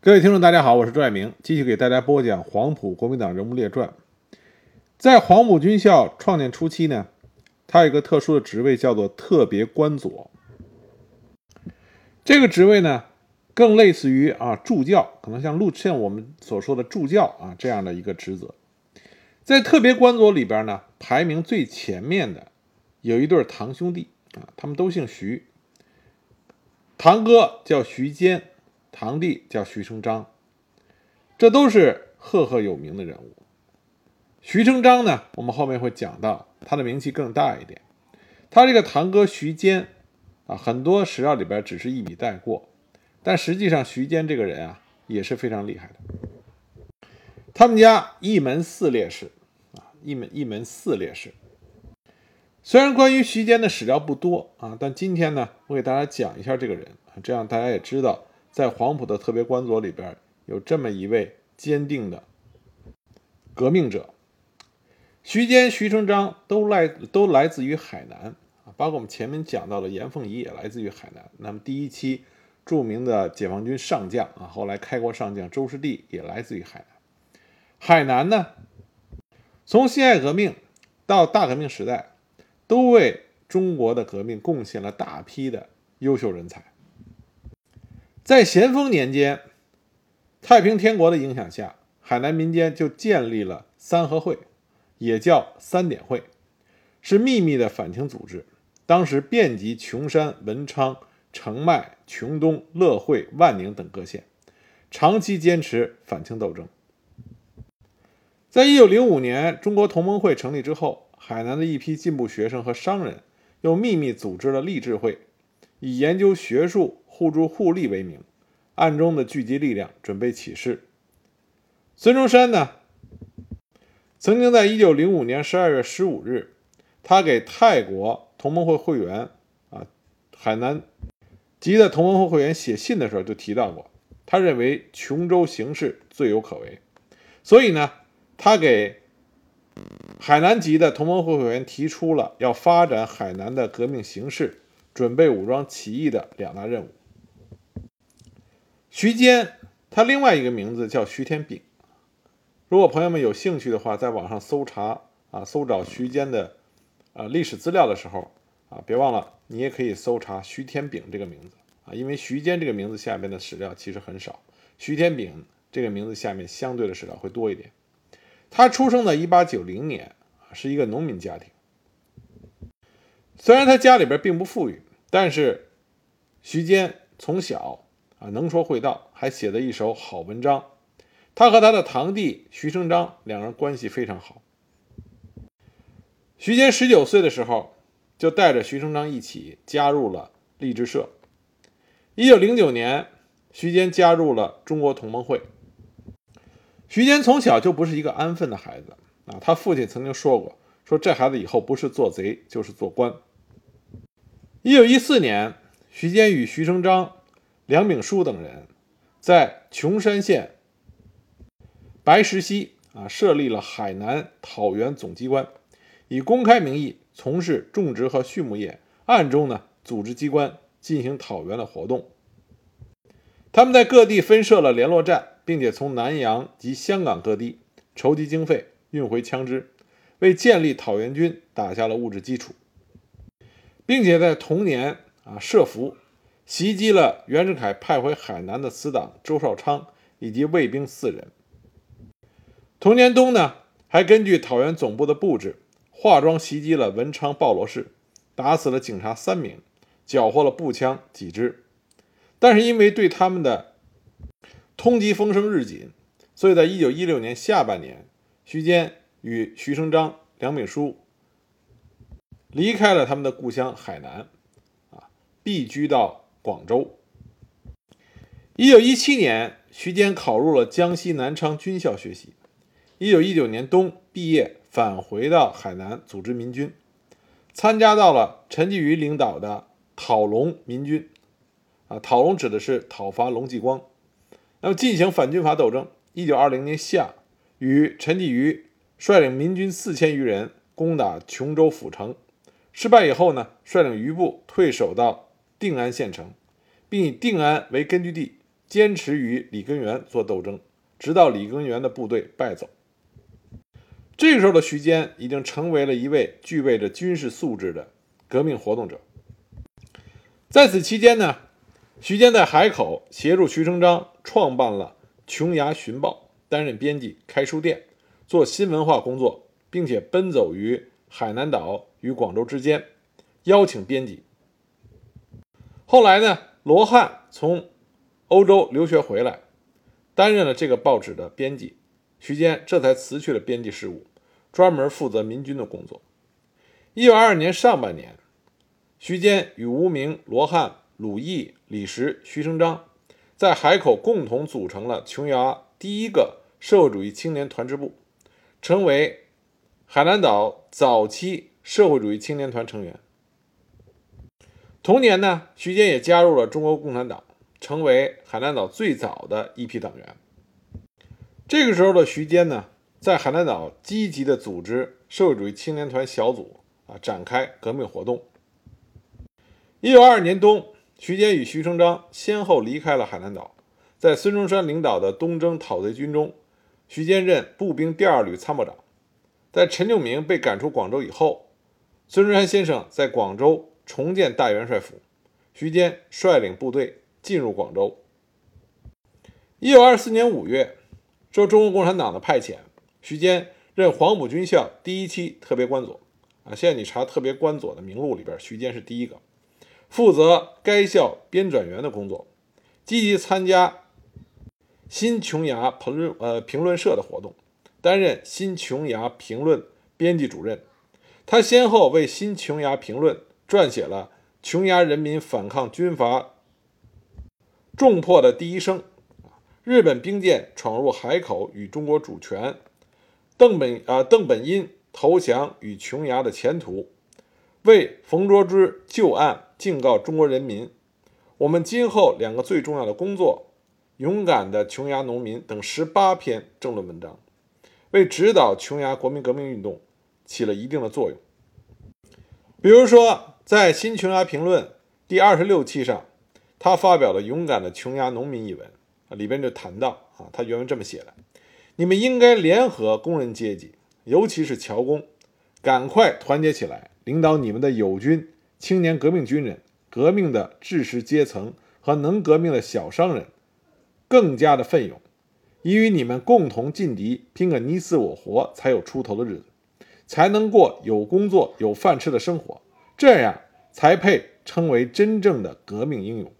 各位听众，大家好，我是朱爱明，继续给大家播讲黄埔国民党人物列传。在黄埔军校创建初期呢，他有一个特殊的职位，叫做特别官佐。这个职位呢，更类似于啊助教，可能像陆像我们所说的助教啊这样的一个职责。在特别官佐里边呢，排名最前面的有一对堂兄弟啊，他们都姓徐，堂哥叫徐坚。堂弟叫徐成章，这都是赫赫有名的人物。徐成章呢，我们后面会讲到，他的名气更大一点。他这个堂哥徐坚啊，很多史料里边只是一笔带过，但实际上徐坚这个人啊也是非常厉害的。他们家一门四烈士啊，一门一门四烈士。虽然关于徐坚的史料不多啊，但今天呢，我给大家讲一下这个人，这样大家也知道。在黄埔的特别官佐里边，有这么一位坚定的革命者，徐坚、徐成章都来都来自于海南啊，包括我们前面讲到的严凤仪也来自于海南。那么第一期著名的解放军上将啊，后来开国上将周士第也来自于海南。海南呢，从辛亥革命到大革命时代，都为中国的革命贡献了大批的优秀人才。在咸丰年间，太平天国的影响下，海南民间就建立了三合会，也叫三点会，是秘密的反清组织。当时遍及琼山、文昌、澄迈、琼东、乐会、万宁等各县，长期坚持反清斗争。在一九零五年中国同盟会成立之后，海南的一批进步学生和商人又秘密组织了励志会，以研究学术。互助互利为名，暗中的聚集力量，准备起事。孙中山呢，曾经在一九零五年十二月十五日，他给泰国同盟会会员啊，海南籍的同盟会会员写信的时候就提到过，他认为琼州形势最有可为，所以呢，他给海南籍的同盟会会员提出了要发展海南的革命形势，准备武装起义的两大任务。徐坚，他另外一个名字叫徐天炳。如果朋友们有兴趣的话，在网上搜查啊，搜找徐坚的啊历史资料的时候啊，别忘了你也可以搜查徐天炳这个名字啊，因为徐坚这个名字下面的史料其实很少，徐天炳这个名字下面相对的史料会多一点。他出生在一八九零年，是一个农民家庭。虽然他家里边并不富裕，但是徐坚从小。啊，能说会道，还写了一首好文章。他和他的堂弟徐成章两人关系非常好。徐坚十九岁的时候，就带着徐成章一起加入了励志社。一九零九年，徐坚加入了中国同盟会。徐坚从小就不是一个安分的孩子啊，他父亲曾经说过，说这孩子以后不是做贼就是做官。一九一四年，徐坚与徐成章。梁炳书等人在琼山县白石溪啊设立了海南讨园总机关，以公开名义从事种植和畜牧业，暗中呢组织机关进行讨园的活动。他们在各地分设了联络站，并且从南洋及香港各地筹集经费，运回枪支，为建立讨袁军打下了物质基础，并且在同年啊设伏。袭击了袁世凯派回海南的死党周绍昌以及卫兵四人。同年冬呢，还根据讨袁总部的布置，化妆袭击了文昌鲍罗市，打死了警察三名，缴获了步枪几支。但是因为对他们的通缉风声日紧，所以在一九一六年下半年，徐坚与徐成章、梁炳书离开了他们的故乡海南，啊，避居到。广州。一九一七年，徐坚考入了江西南昌军校学习。一九一九年冬毕业，返回到海南组织民军，参加到了陈继瑜领导的讨龙民军。啊，讨龙指的是讨伐龙继光，那么进行反军阀斗争。一九二零年夏，与陈继瑜率领民军四千余人攻打琼州府城，失败以后呢，率领余部退守到。定安县城，并以定安为根据地，坚持与李根源做斗争，直到李根源的部队败走。这个时候的徐坚已经成为了一位具备着军事素质的革命活动者。在此期间呢，徐坚在海口协助徐成章创办了《琼崖寻报》，担任编辑，开书店，做新文化工作，并且奔走于海南岛与广州之间，邀请编辑。后来呢，罗汉从欧洲留学回来，担任了这个报纸的编辑。徐坚这才辞去了编辑事务，专门负责民军的工作。一九二二年上半年，徐坚与吴明、罗汉、鲁毅、李石、徐成章在海口共同组成了琼崖第一个社会主义青年团支部，成为海南岛早期社会主义青年团成员。同年呢，徐坚也加入了中国共产党，成为海南岛最早的一批党员。这个时候的徐坚呢，在海南岛积极的组织社会主义青年团小组啊，展开革命活动。一九二二年冬，徐坚与徐成章先后离开了海南岛，在孙中山领导的东征讨贼军中，徐坚任步兵第二旅参谋长。在陈炯明被赶出广州以后，孙中山先生在广州重建大元帅府，徐坚率领部队进入广州。一九二四年五月。受中国共产党的派遣，徐坚任黄埔军校第一期特别官佐。啊，现在你查特别官佐的名录里边，徐坚是第一个，负责该校编转员的工作，积极参加新琼崖评论呃评论社的活动，担任新琼崖评论编辑主任。他先后为新琼崖评论撰写了《琼崖人民反抗军阀重破的第一声》。日本兵舰闯入海口与中国主权，邓本啊邓本殷投降与琼崖的前途，为冯卓之旧案警告中国人民，我们今后两个最重要的工作，勇敢的琼崖农民等十八篇政论文章，为指导琼崖国民革命运动起了一定的作用。比如说，在《新琼崖评论》第二十六期上，他发表了《勇敢的琼崖农民》一文。里边就谈到啊，他原文这么写的：你们应该联合工人阶级，尤其是侨工，赶快团结起来，领导你们的友军、青年革命军人、革命的知识阶层和能革命的小商人，更加的奋勇，以与你们共同劲敌，拼个你死我活，才有出头的日子，才能过有工作、有饭吃的生活，这样才配称为真正的革命英勇。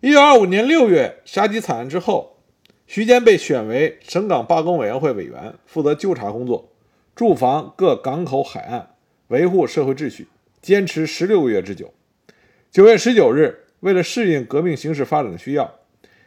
一九二五年六月，杀鸡惨案之后，徐坚被选为省港罢工委员会委员，负责纠察工作，驻防各港口海岸，维护社会秩序，坚持十六个月之久。九月十九日，为了适应革命形势发展的需要，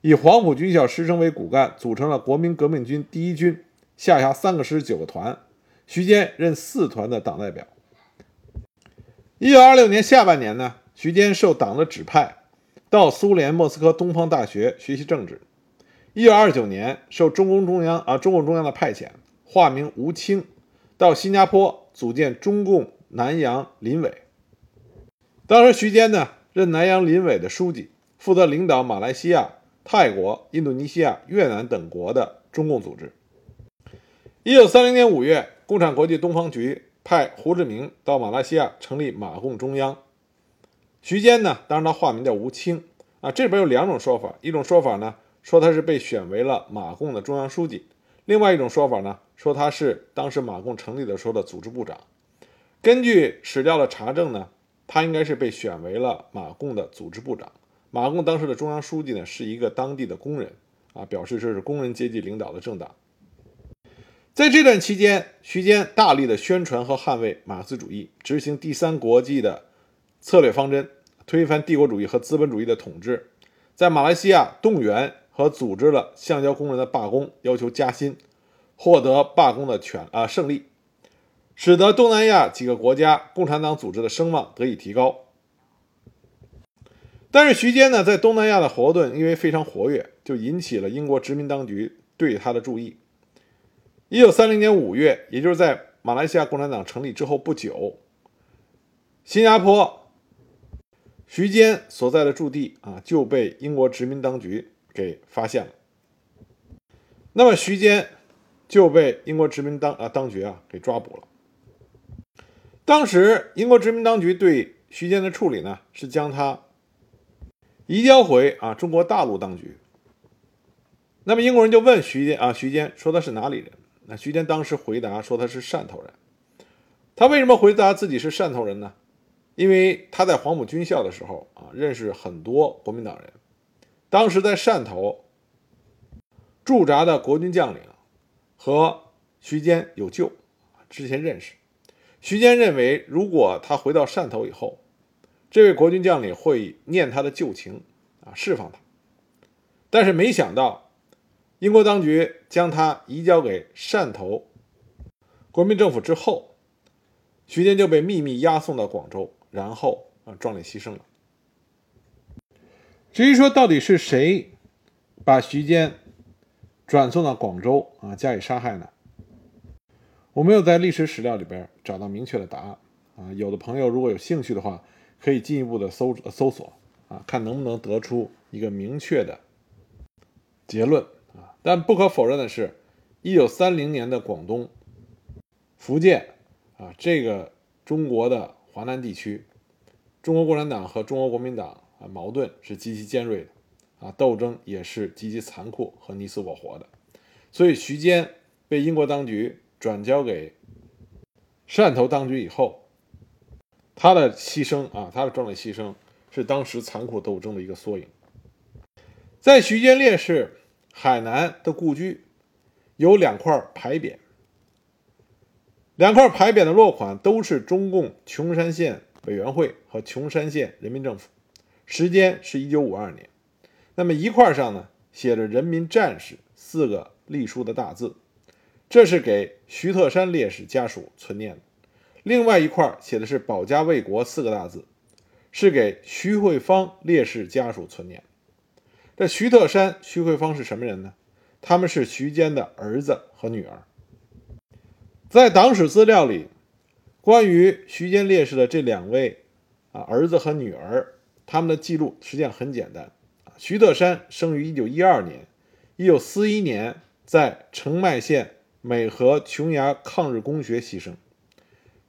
以黄埔军校师生为骨干，组成了国民革命军第一军，下辖三个师、九个团，徐坚任四团的党代表。一九二六年下半年呢，徐坚受党的指派。到苏联莫斯科东方大学学习政治。一九二九年，受中共中央啊中共中央的派遣，化名吴清，到新加坡组建中共南洋林委。当时徐坚呢任南洋林委的书记，负责领导马来西亚、泰国、印度尼西亚、越南等国的中共组织。一九三零年五月，共产国际东方局派胡志明到马来西亚成立马共中央。徐坚呢，当然他化名叫吴清啊。这里边有两种说法，一种说法呢说他是被选为了马共的中央书记，另外一种说法呢说他是当时马共成立的时候的组织部长。根据史料的查证呢，他应该是被选为了马共的组织部长。马共当时的中央书记呢是一个当地的工人啊，表示这是工人阶级领导的政党。在这段期间，徐坚大力的宣传和捍卫马克思主义，执行第三国际的。策略方针，推翻帝国主义和资本主义的统治，在马来西亚动员和组织了橡胶工人的罢工，要求加薪，获得罢工的权啊胜利，使得东南亚几个国家共产党组织的声望得以提高。但是徐坚呢，在东南亚的活动因为非常活跃，就引起了英国殖民当局对他的注意。一九三零年五月，也就是在马来西亚共产党成立之后不久，新加坡。徐坚所在的驻地啊就被英国殖民当局给发现了。那么徐坚就被英国殖民当啊当局啊给抓捕了。当时英国殖民当局对徐坚的处理呢，是将他移交回啊中国大陆当局。那么英国人就问徐坚啊，徐坚说他是哪里人？那徐坚当时回答说他是汕头人。他为什么回答自己是汕头人呢？因为他在黄埔军校的时候啊，认识很多国民党人。当时在汕头驻扎的国军将领和徐坚有旧，之前认识。徐坚认为，如果他回到汕头以后，这位国军将领会念他的旧情啊，释放他。但是没想到，英国当局将他移交给汕头国民政府之后，徐坚就被秘密押送到广州，然后啊壮烈牺牲了。至于说到底是谁把徐坚转送到广州啊加以杀害呢？我没有在历史史料里边找到明确的答案啊。有的朋友如果有兴趣的话，可以进一步的搜搜索啊，看能不能得出一个明确的结论啊。但不可否认的是，一九三零年的广东、福建啊，这个中国的华南地区，中国共产党和中国国民党啊矛盾是极其尖锐的啊，斗争也是极其残酷和你死我活的。所以徐坚被英国当局。转交给汕头当局以后，他的牺牲啊，他的壮烈牺牲是当时残酷斗争的一个缩影。在徐坚烈士海南的故居有两块牌匾，两块牌匾的落款都是中共琼山县委员会和琼山县人民政府，时间是一九五二年。那么一块上呢写着“人民战士”四个隶书的大字。这是给徐特山烈士家属存念的，另外一块写的是“保家卫国”四个大字，是给徐慧芳烈士家属存念。这徐特山、徐慧芳是什么人呢？他们是徐坚的儿子和女儿。在党史资料里，关于徐坚烈士的这两位啊儿子和女儿，他们的记录实际上很简单徐特山生于1912年，1941年在澄迈县。美和琼崖抗日公学牺牲。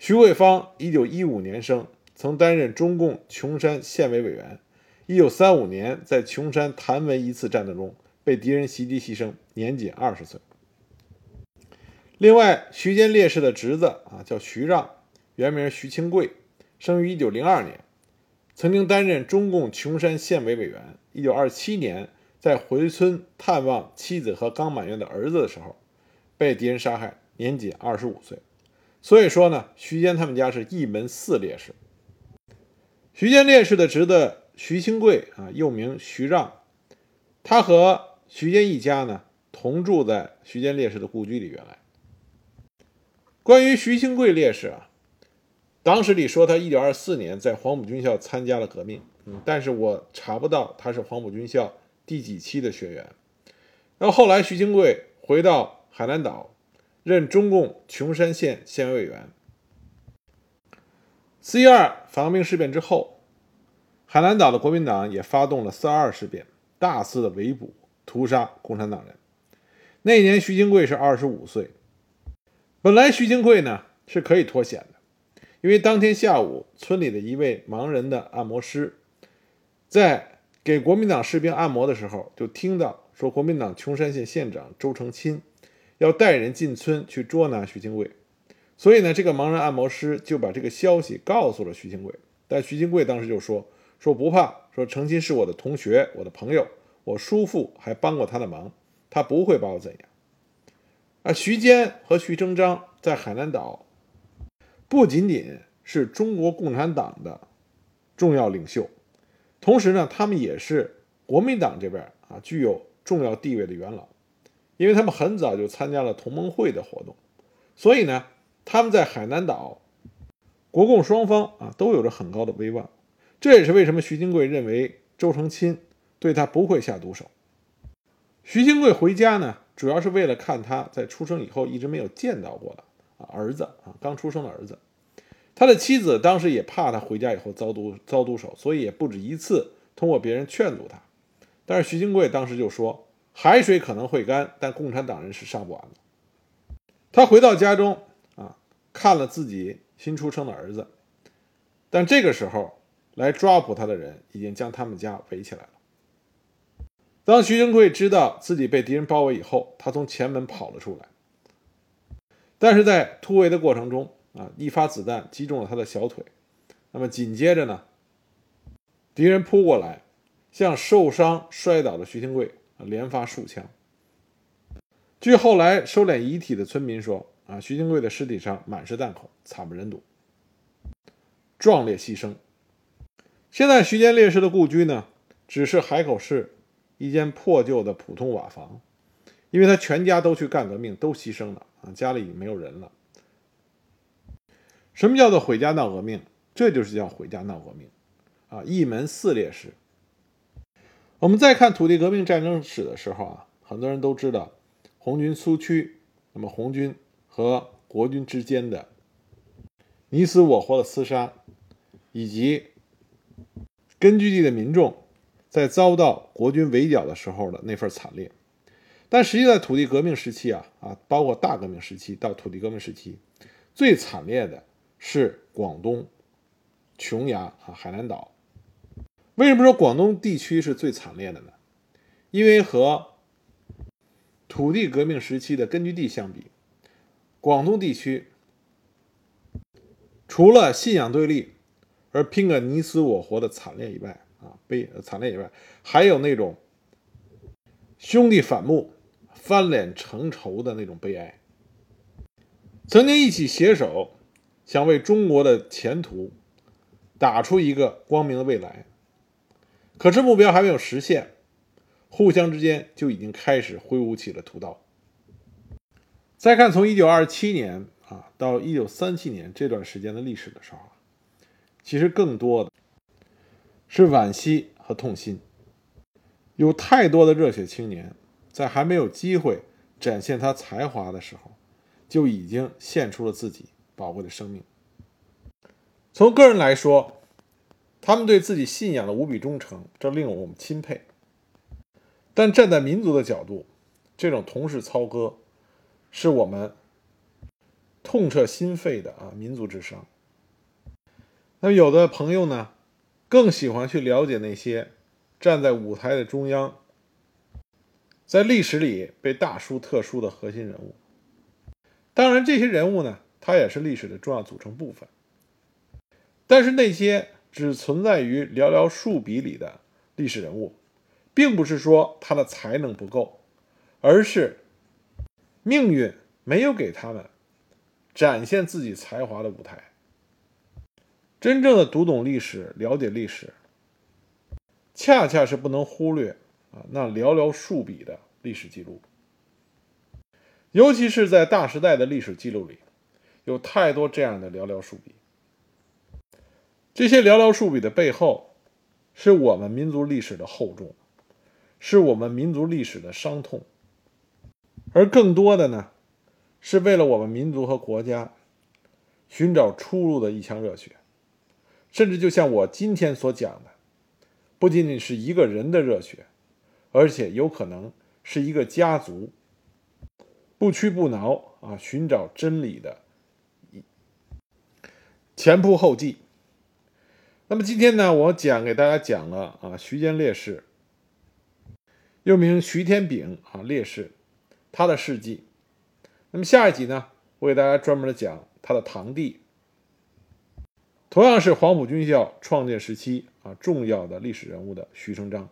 徐桂芳，一九一五年生，曾担任中共琼山县委委员。一九三五年在琼山谭闻一次战斗中被敌人袭击牺牲，年仅二十岁。另外，徐坚烈士的侄子啊叫徐让，原名徐清贵，生于一九零二年，曾经担任中共琼山县委委员。一九二七年在回村探望妻子和刚满月的儿子的时候。被敌人杀害，年仅二十五岁。所以说呢，徐坚他们家是一门四烈士。徐坚烈士的侄子徐清贵啊，又名徐让，他和徐坚一家呢同住在徐坚烈士的故居里。原来，关于徐清贵烈士啊，党史里说他一九二四年在黄埔军校参加了革命，嗯，但是我查不到他是黄埔军校第几期的学员。然后后来徐清贵回到。海南岛任中共琼山县县委委员。四一二反革命事变之后，海南岛的国民党也发动了四二二事变，大肆的围捕、屠杀共产党人。那年徐金贵是二十五岁。本来徐金贵呢是可以脱险的，因为当天下午，村里的一位盲人的按摩师在给国民党士兵按摩的时候，就听到说国民党琼山县县长周成钦。要带人进村去捉拿徐清贵，所以呢，这个盲人按摩师就把这个消息告诉了徐清贵。但徐清贵当时就说：“说不怕，说程钦是我的同学，我的朋友，我叔父还帮过他的忙，他不会把我怎样。”而徐坚和徐成章在海南岛不仅仅是中国共产党的重要领袖，同时呢，他们也是国民党这边啊具有重要地位的元老。因为他们很早就参加了同盟会的活动，所以呢，他们在海南岛，国共双方啊都有着很高的威望。这也是为什么徐金贵认为周成钦对他不会下毒手。徐金贵回家呢，主要是为了看他在出生以后一直没有见到过的啊儿子啊刚出生的儿子。他的妻子当时也怕他回家以后遭毒遭毒手，所以也不止一次通过别人劝阻他。但是徐金贵当时就说：“海水可能会干，但共产党人是上不完的。”他回到家中啊，看了自己新出生的儿子，但这个时候来抓捕他的人已经将他们家围起来了。当徐金贵知道自己被敌人包围以后，他从前门跑了出来，但是在突围的过程中。啊！一发子弹击中了他的小腿，那么紧接着呢，敌人扑过来，向受伤摔倒的徐廷贵连发数枪。据后来收敛遗体的村民说，啊，徐金贵的尸体上满是弹孔，惨不忍睹，壮烈牺牲。现在徐坚烈士的故居呢，只是海口市一间破旧的普通瓦房，因为他全家都去干革命，都牺牲了啊，家里已经没有人了。什么叫做毁家闹革命？这就是叫毁家闹革命，啊，一门四烈士。我们再看土地革命战争史的时候啊，很多人都知道红军苏区，那么红军和国军之间的你死我活的厮杀，以及根据地的民众在遭到国军围剿的时候的那份惨烈。但实际在土地革命时期啊，啊，包括大革命时期到土地革命时期，最惨烈的。是广东琼崖啊，海南岛。为什么说广东地区是最惨烈的呢？因为和土地革命时期的根据地相比，广东地区除了信仰对立而拼个你死我活的惨烈以外，啊，悲惨烈以外，还有那种兄弟反目、翻脸成仇的那种悲哀。曾经一起携手。想为中国的前途打出一个光明的未来，可是目标还没有实现，互相之间就已经开始挥舞起了屠刀。再看从一九二七年啊到一九三七年这段时间的历史的时候，其实更多的是惋惜和痛心。有太多的热血青年在还没有机会展现他才华的时候，就已经献出了自己。宝贵的生命。从个人来说，他们对自己信仰的无比忠诚，这令我们钦佩。但站在民族的角度，这种同室操戈，是我们痛彻心扉的啊！民族之伤。那有的朋友呢，更喜欢去了解那些站在舞台的中央，在历史里被大书特书的核心人物。当然，这些人物呢。他也是历史的重要组成部分，但是那些只存在于寥寥数笔里的历史人物，并不是说他的才能不够，而是命运没有给他们展现自己才华的舞台。真正的读懂历史、了解历史，恰恰是不能忽略啊那寥寥数笔的历史记录，尤其是在大时代的历史记录里。有太多这样的寥寥数笔，这些寥寥数笔的背后，是我们民族历史的厚重，是我们民族历史的伤痛，而更多的呢，是为了我们民族和国家寻找出路的一腔热血，甚至就像我今天所讲的，不仅仅是一个人的热血，而且有可能是一个家族不屈不挠啊，寻找真理的。前仆后继。那么今天呢，我讲给大家讲了啊，徐坚烈士，又名徐天炳啊烈士，他的事迹。那么下一集呢，我给大家专门的讲他的堂弟，同样是黄埔军校创建时期啊重要的历史人物的徐成章。